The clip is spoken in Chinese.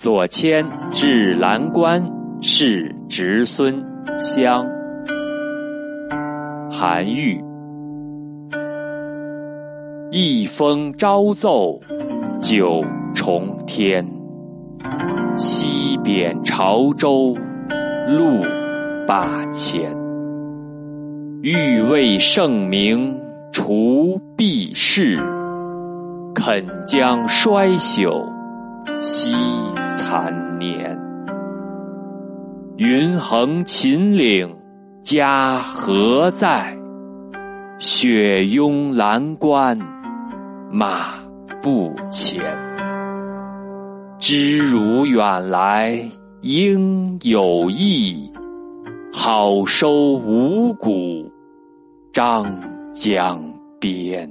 左迁至蓝关，是侄孙乡。韩愈。一风朝奏九重天，西贬潮州路八千。欲为盛名除弊事，肯将衰朽惜残年。云横秦岭家何在？雪拥蓝关。马不前，知汝远来应有意，好收五谷张江边。